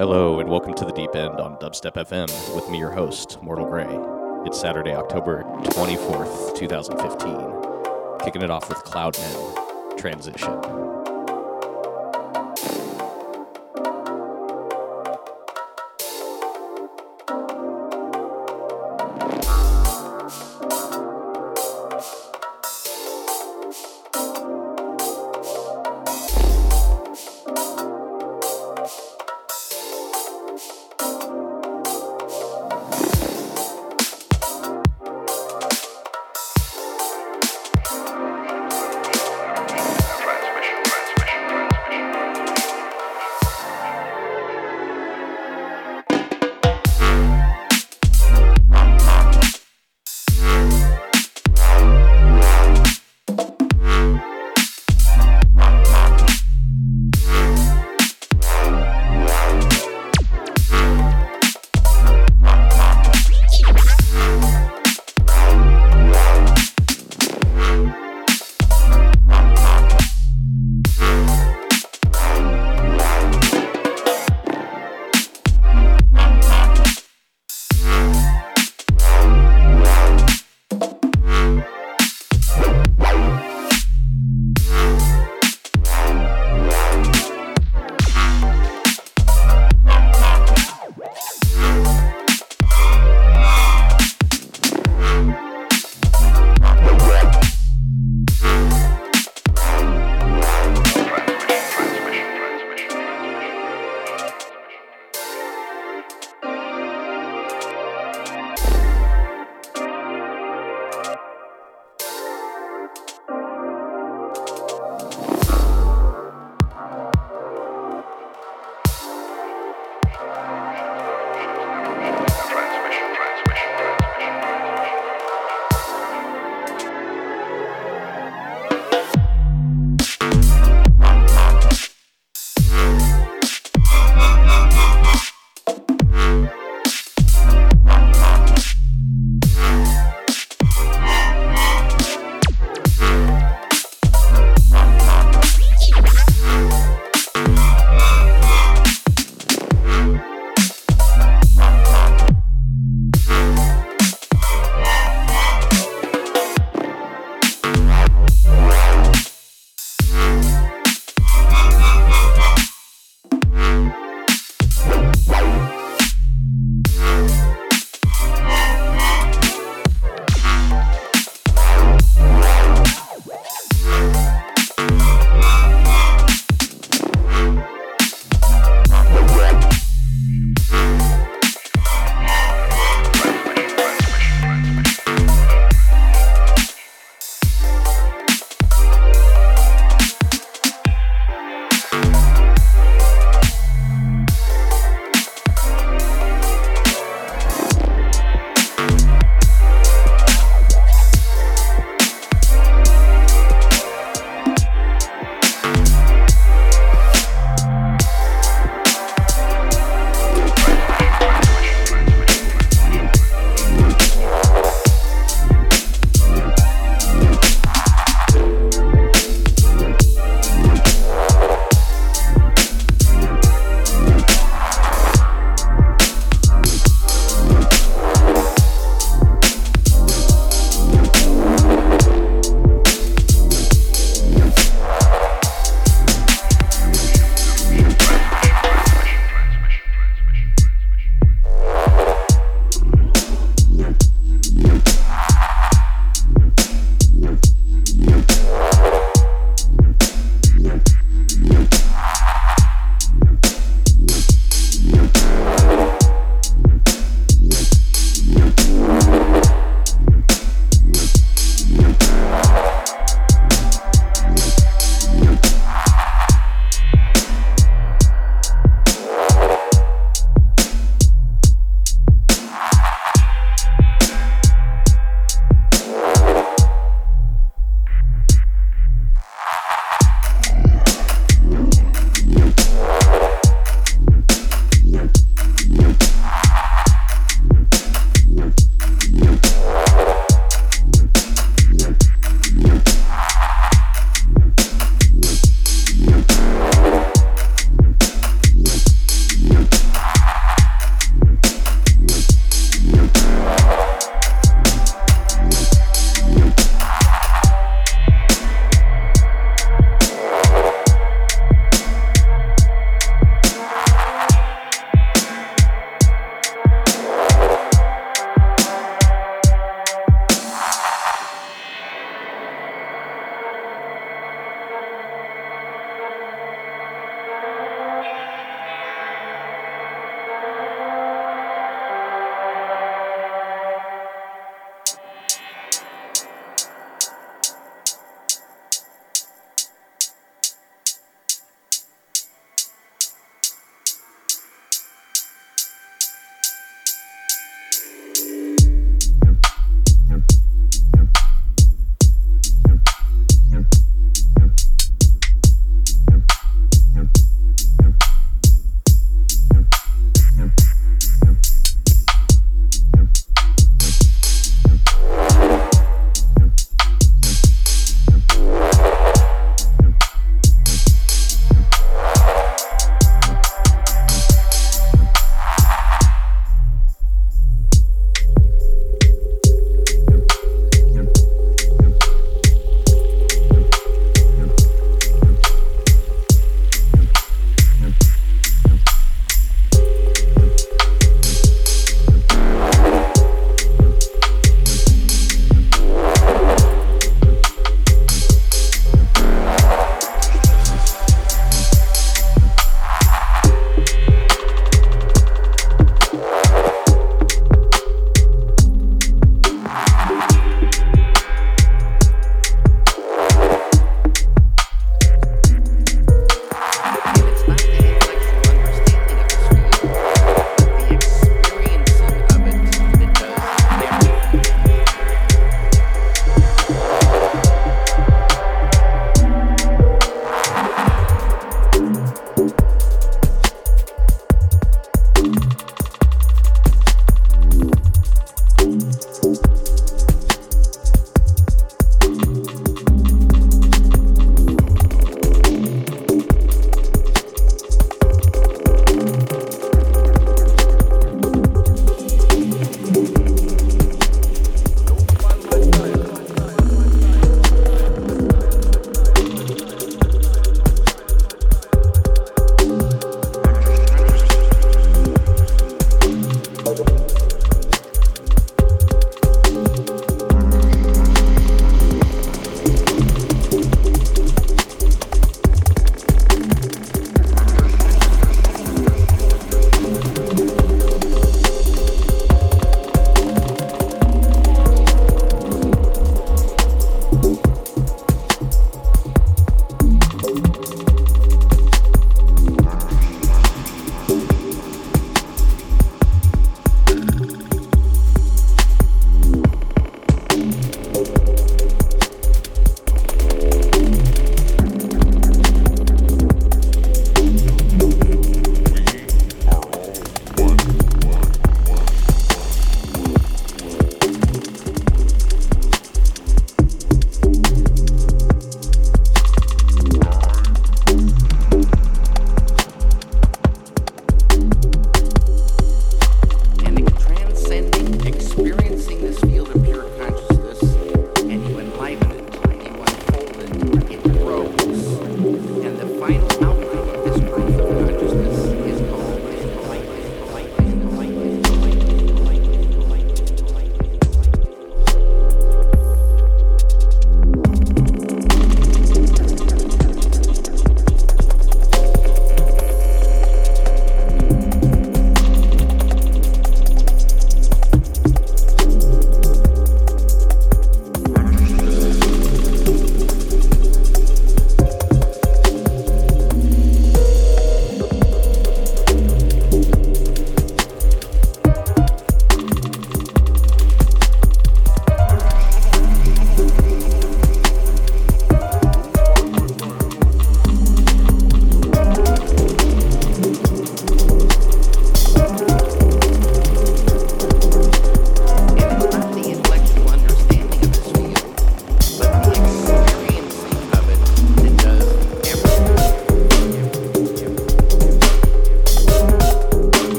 Hello, and welcome to the Deep End on Dubstep FM with me, your host, Mortal Grey. It's Saturday, October 24th, 2015. Kicking it off with Cloudmen Transition.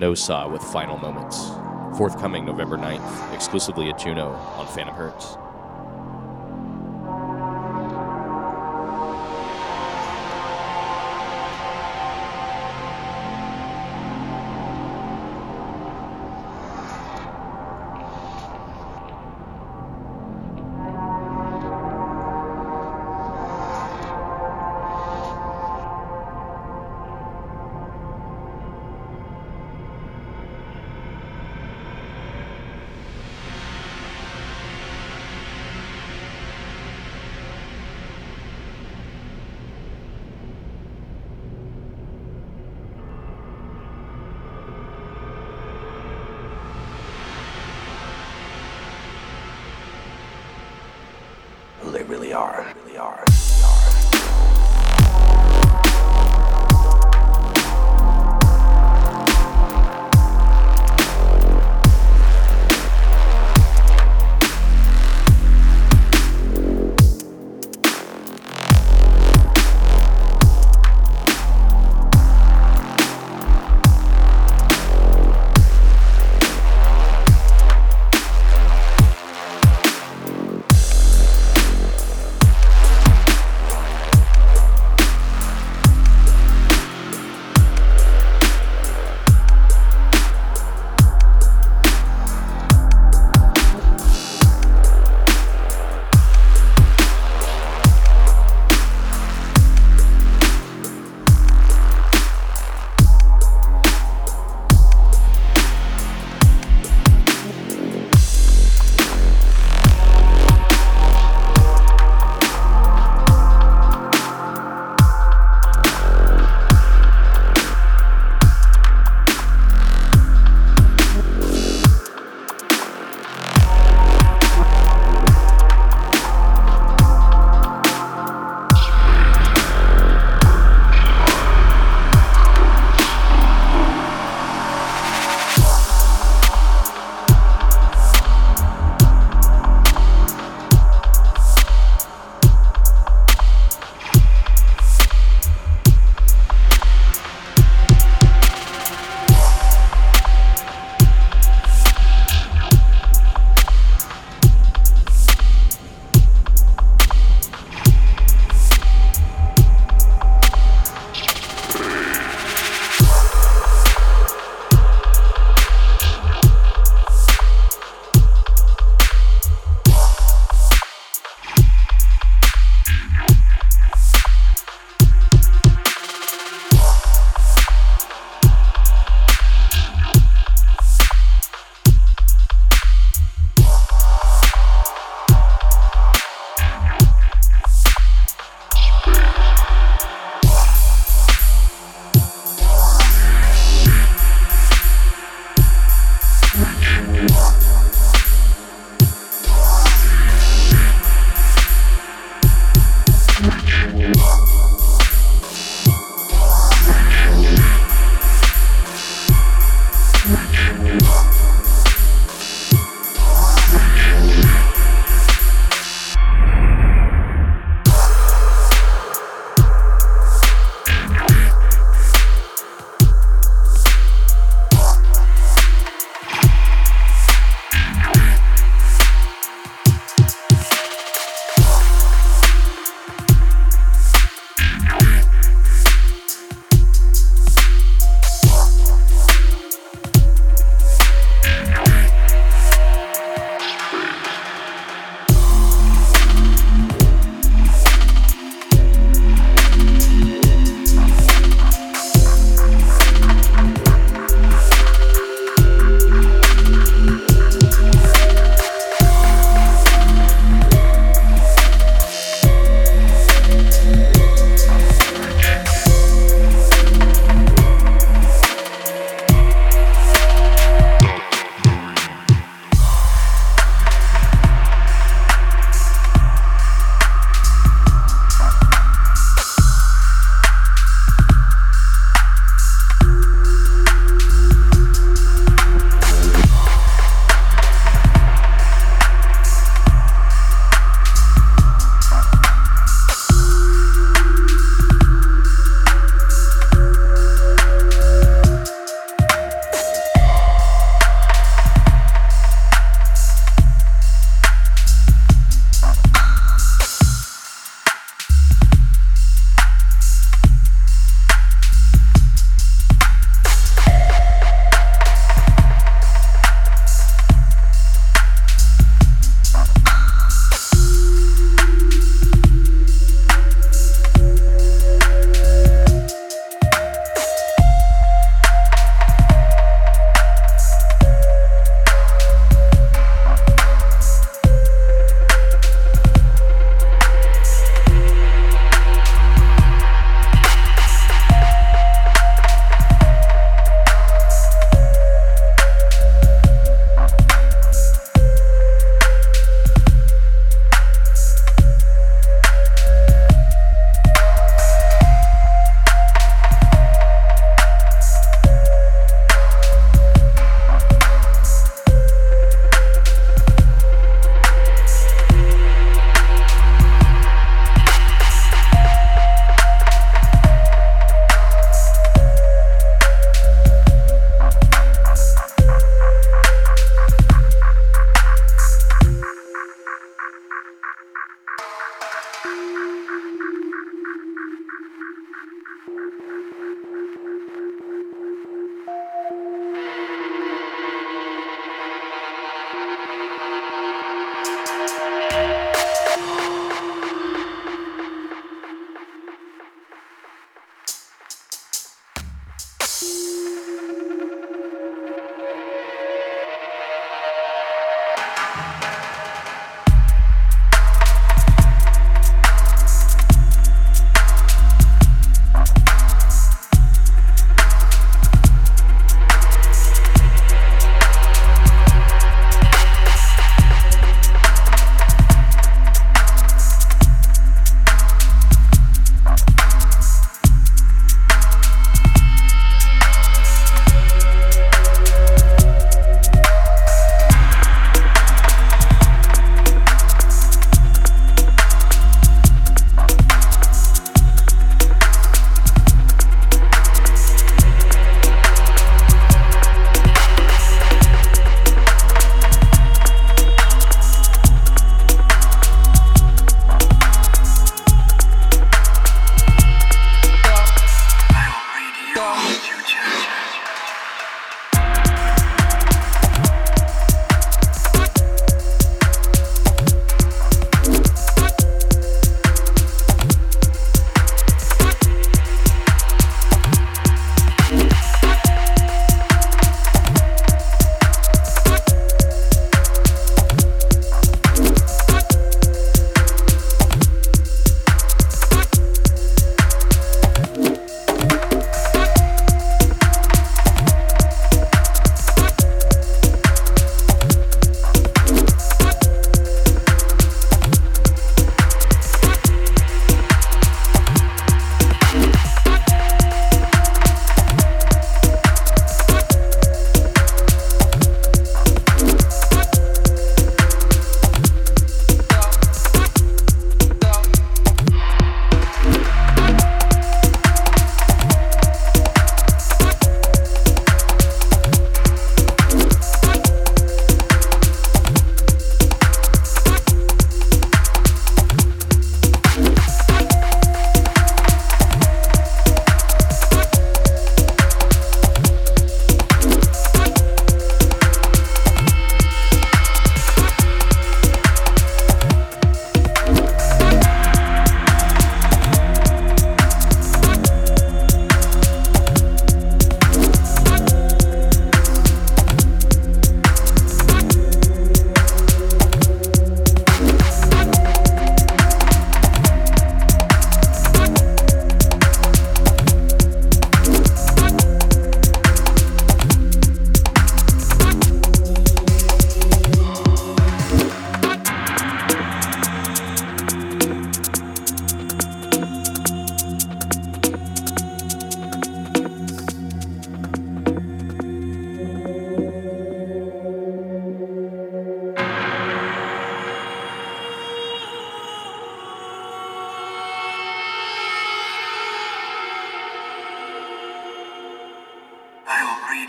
No Saw with Final Moments, forthcoming November 9th, exclusively at Juno on Phantom Hertz.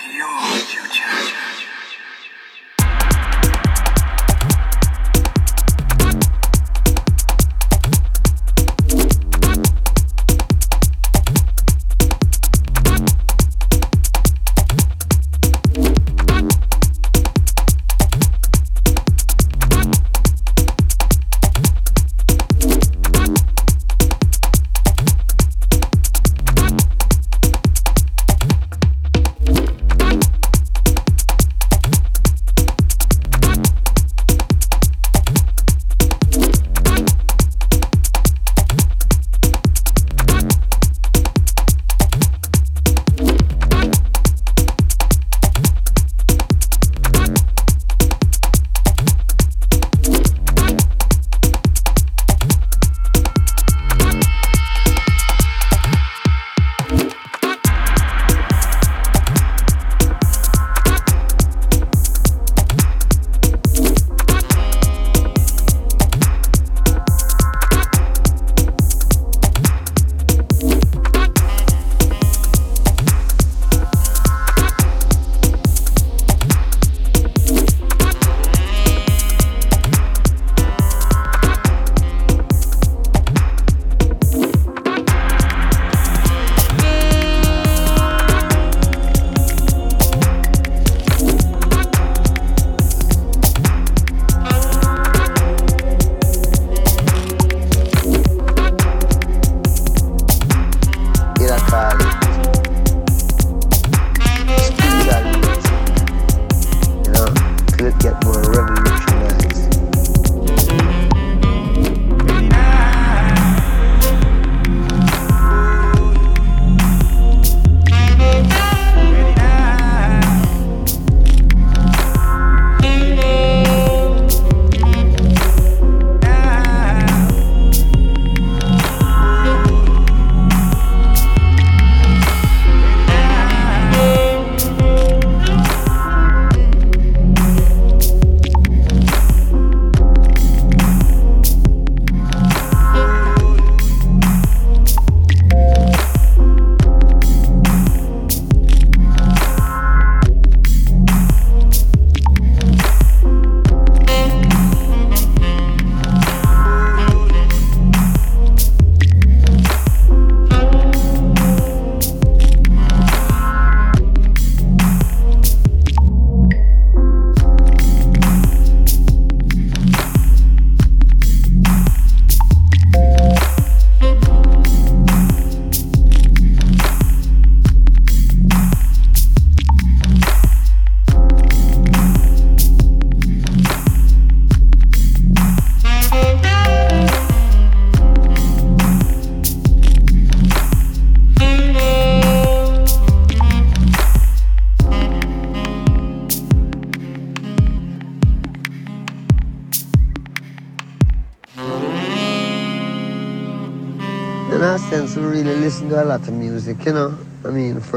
your future.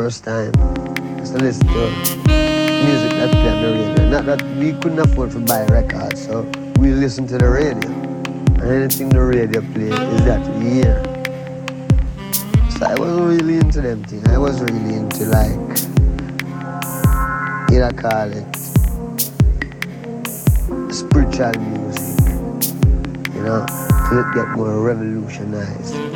First time. So listen to music that play on the radio. Not that we couldn't afford to buy records, so we listen to the radio. And anything the radio play is that we hear. So I wasn't really into them things. I was really into like, you know, call it spiritual music, you know, it get more revolutionized.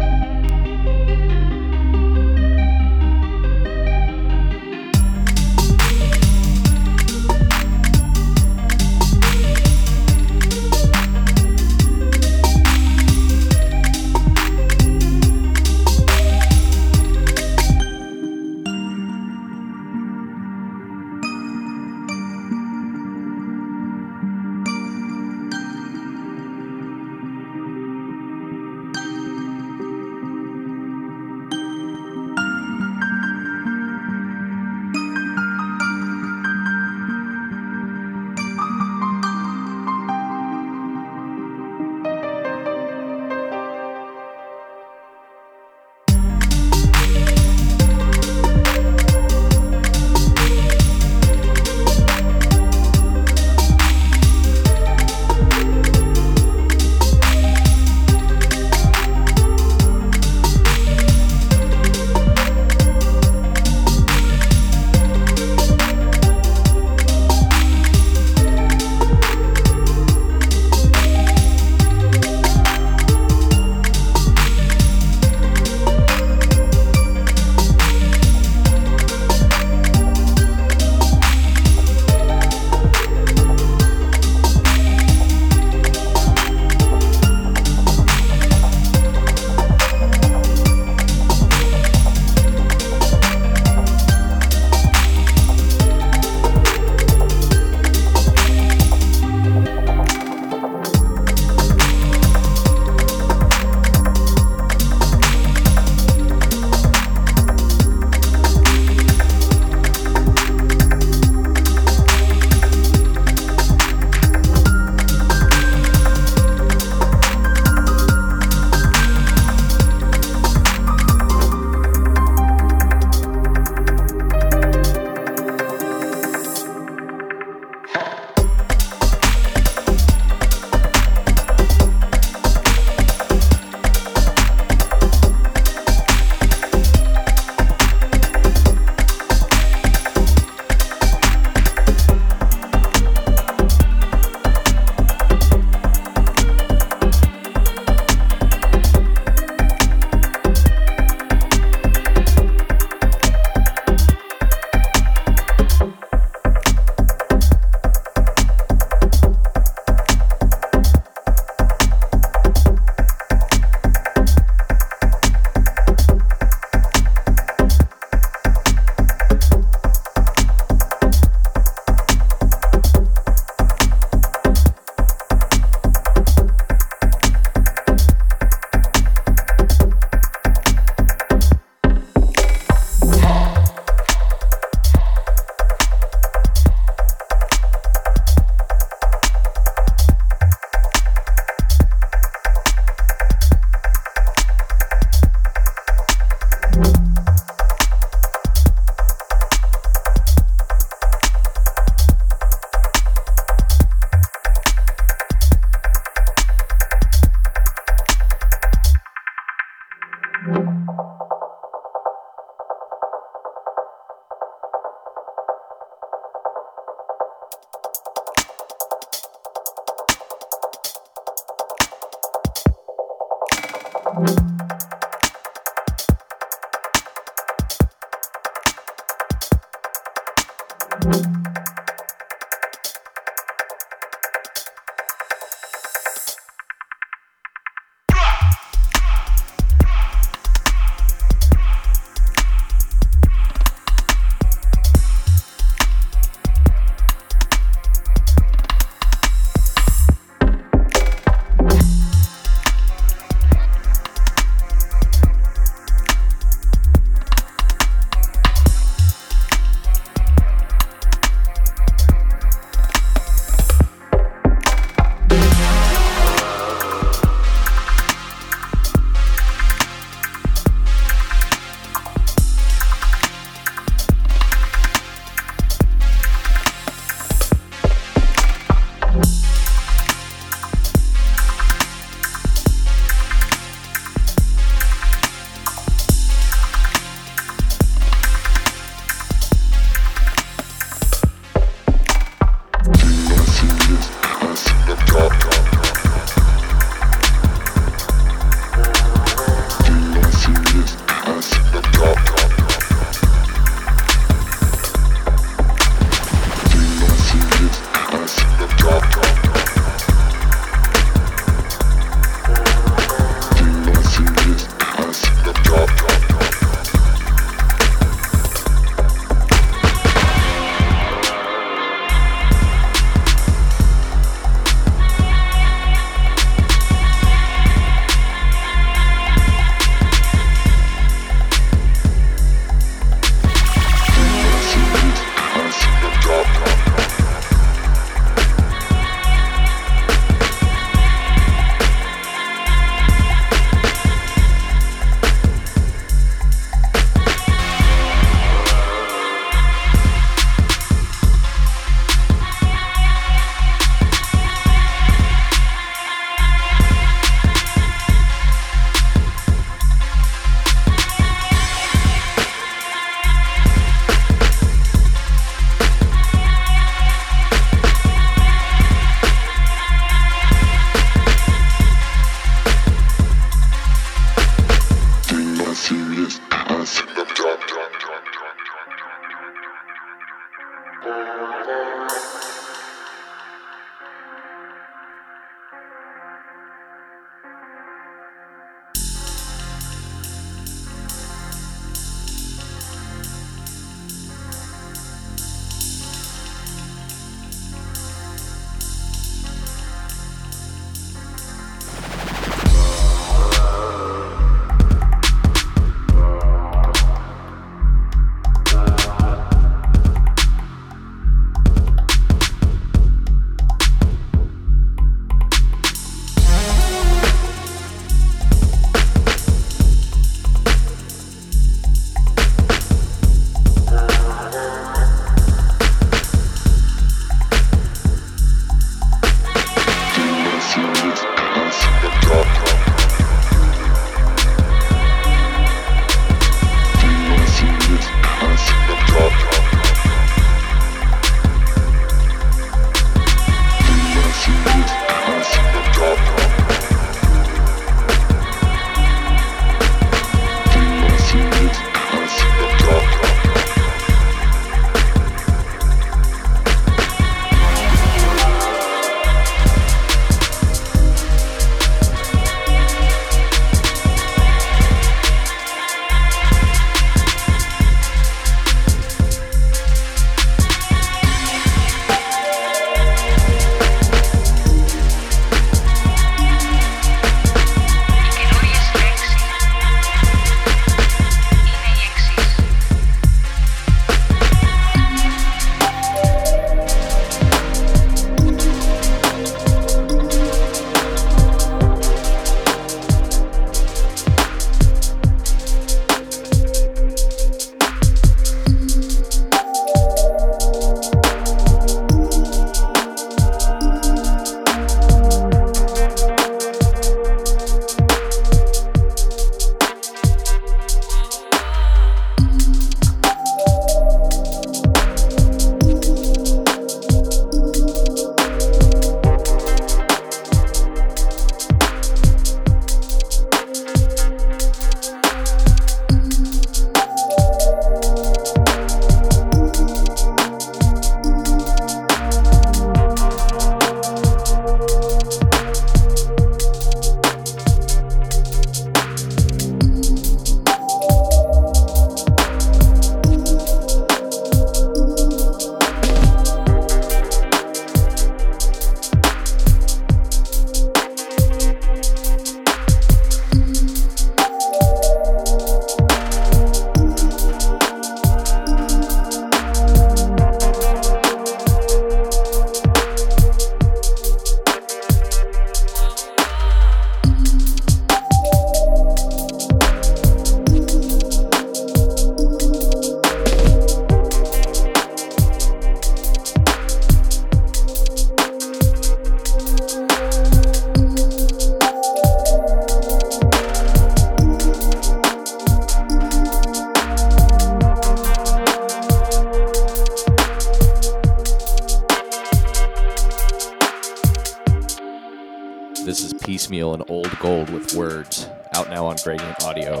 Words, out now on Gradient Audio.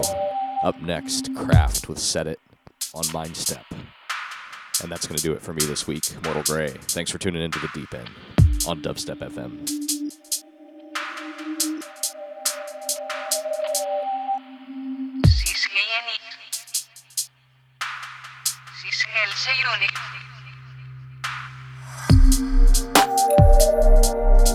Up next, Craft with Set It on Mindstep. And that's going to do it for me this week, Mortal Grey. Thanks for tuning into the deep end on Dubstep FM. Off.